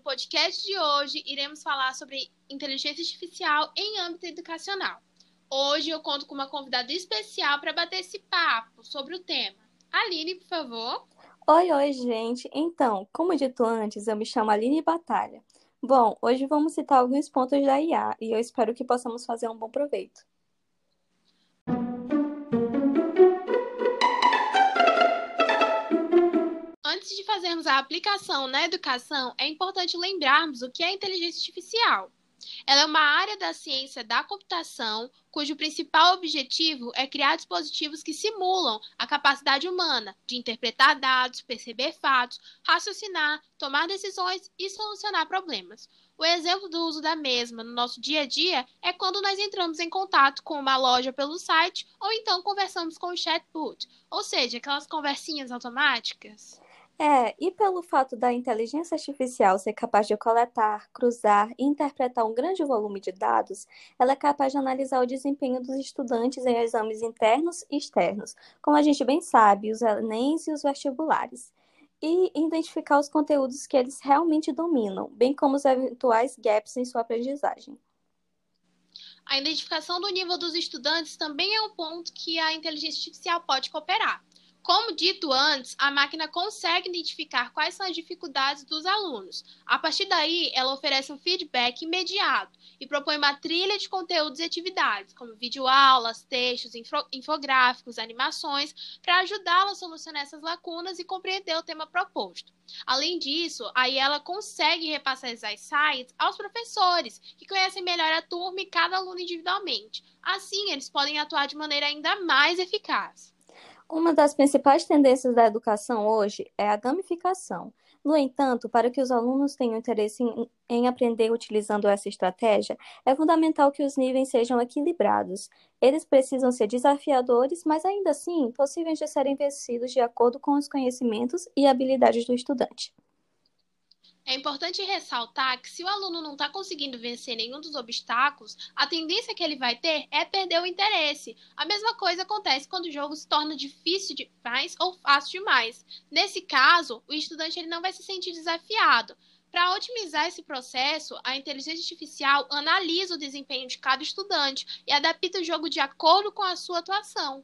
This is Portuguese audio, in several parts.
podcast de hoje iremos falar sobre inteligência artificial em âmbito educacional. Hoje eu conto com uma convidada especial para bater esse papo sobre o tema. Aline, por favor. Oi, oi, gente. Então, como dito antes, eu me chamo Aline Batalha. Bom, hoje vamos citar alguns pontos da IA e eu espero que possamos fazer um bom proveito. Fazermos a aplicação na educação, é importante lembrarmos o que é inteligência artificial. Ela é uma área da ciência da computação cujo principal objetivo é criar dispositivos que simulam a capacidade humana de interpretar dados, perceber fatos, raciocinar, tomar decisões e solucionar problemas. O exemplo do uso da mesma no nosso dia a dia é quando nós entramos em contato com uma loja pelo site ou então conversamos com o chatbot, ou seja, aquelas conversinhas automáticas. É, e pelo fato da inteligência artificial ser capaz de coletar, cruzar e interpretar um grande volume de dados, ela é capaz de analisar o desempenho dos estudantes em exames internos e externos, como a gente bem sabe, os Enems e os vestibulares, e identificar os conteúdos que eles realmente dominam, bem como os eventuais gaps em sua aprendizagem. A identificação do nível dos estudantes também é um ponto que a inteligência artificial pode cooperar. Como dito antes, a máquina consegue identificar quais são as dificuldades dos alunos. A partir daí, ela oferece um feedback imediato e propõe uma trilha de conteúdos e atividades, como videoaulas, textos, infográficos, animações, para ajudá-la a solucionar essas lacunas e compreender o tema proposto. Além disso, aí ela consegue repassar esses insights aos professores, que conhecem melhor a turma e cada aluno individualmente. Assim, eles podem atuar de maneira ainda mais eficaz. Uma das principais tendências da educação hoje é a gamificação. No entanto, para que os alunos tenham interesse em, em, aprender utilizando essa estratégia, é fundamental que os níveis sejam equilibrados. Eles precisam ser desafiadores, mas ainda assim possíveis de serem vencidos de acordo com os conhecimentos e habilidades do estudante. É importante ressaltar que se o aluno não está conseguindo vencer nenhum dos obstáculos, a tendência que ele vai ter é perder o interesse. A mesma coisa acontece quando o jogo se torna difícil demais ou fácil demais. Nesse caso, o estudante ele não vai se sentir desafiado. Para otimizar esse processo, a inteligência artificial analisa o desempenho de cada estudante e adapta o jogo de acordo com a sua atuação.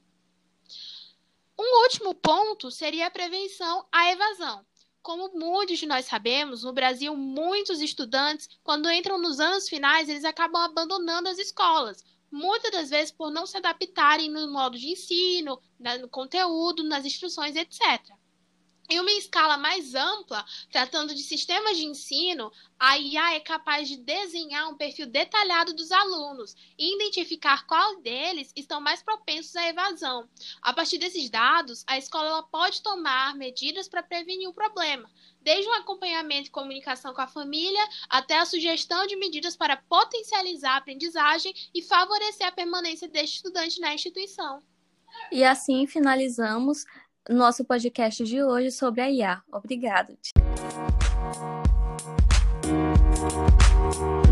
Um último ponto seria a prevenção à evasão. Como muitos de nós sabemos, no Brasil, muitos estudantes, quando entram nos anos finais, eles acabam abandonando as escolas. Muitas das vezes por não se adaptarem no modo de ensino, no conteúdo, nas instruções, etc. Em uma escala mais ampla, tratando de sistemas de ensino, a IA é capaz de desenhar um perfil detalhado dos alunos e identificar qual deles estão mais propensos à evasão. A partir desses dados, a escola pode tomar medidas para prevenir o problema, desde o um acompanhamento e comunicação com a família até a sugestão de medidas para potencializar a aprendizagem e favorecer a permanência deste estudante na instituição. E assim finalizamos nosso podcast de hoje sobre a IA. Obrigada. Thank